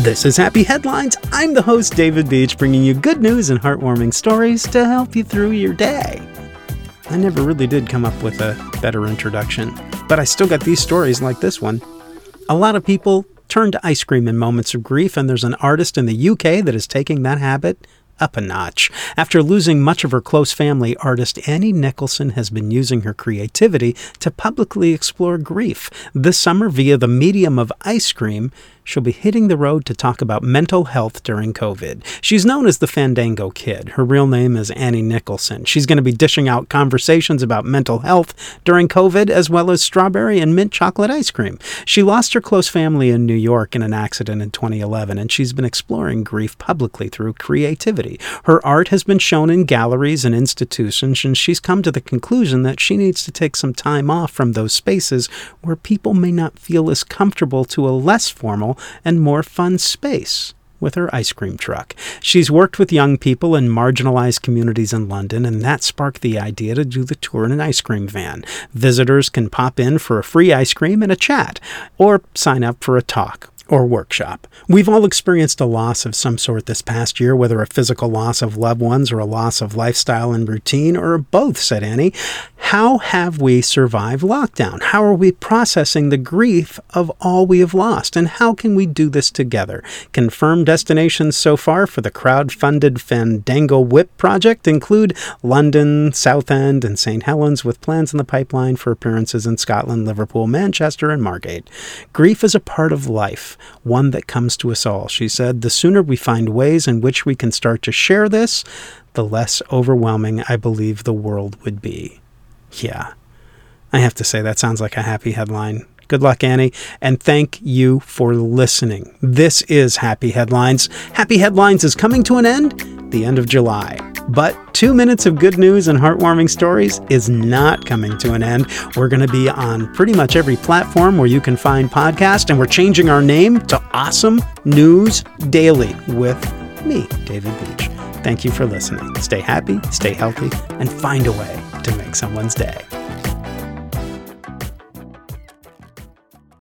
This is Happy Headlines. I'm the host, David Beach, bringing you good news and heartwarming stories to help you through your day. I never really did come up with a better introduction, but I still got these stories like this one. A lot of people turn to ice cream in moments of grief, and there's an artist in the UK that is taking that habit up a notch. After losing much of her close family, artist Annie Nicholson has been using her creativity to publicly explore grief. This summer, via the medium of ice cream, she'll be hitting the road to talk about mental health during COVID. She's known as the Fandangoe Kid. Her real name is Annie Nicholson. She's going to be dishing out conversations about mental health during COVID, as well as strawberry and mint chocolate ice cream. She lost her close family in New York in an accident in 2011, and she's been exploring grief publicly through creativity. Her art has been shown in galleries and institutions, and she's come to the conclusion that she needs to take some time off from those spaces where people may not feel as comfortable to a less formal and more fun space with her ice cream truck. She's worked with young people in marginalized communities in London, and that sparked the idea to do the tour in an ice cream van. Visitors can pop in for a free ice cream and a chat, or sign up for a talk or workshop. We've all experienced a loss of some sort this past year, whether a physical loss of loved ones or a loss of lifestyle and routine, or both, said Annie. How have we survived lockdown? How are we processing the grief of all we have lost? And how can we do this together? Confirmed destinations so far for the crowd-funded Fandangoe Whip project include London, Southend, and St. Helens, with plans in the pipeline for appearances in Scotland, Liverpool, Manchester, and Margate. Grief is a part of life, one that comes to us all, she said. The sooner we find ways in which we can start to share this, the less overwhelming I believe the world would be. Yeah. I have to say, that sounds like a happy headline. Good luck, Annie, and thank you for listening. This is Happy Headlines. Happy Headlines is coming to an end the end of July. But two minutes of good news and heartwarming stories is not coming to an end. We're going to be on pretty much every platform where you can find podcasts, and we're changing our name to Awesome News Daily with me, David Beach. Thank you for listening. Stay happy, stay healthy, and find a way to make someone's day.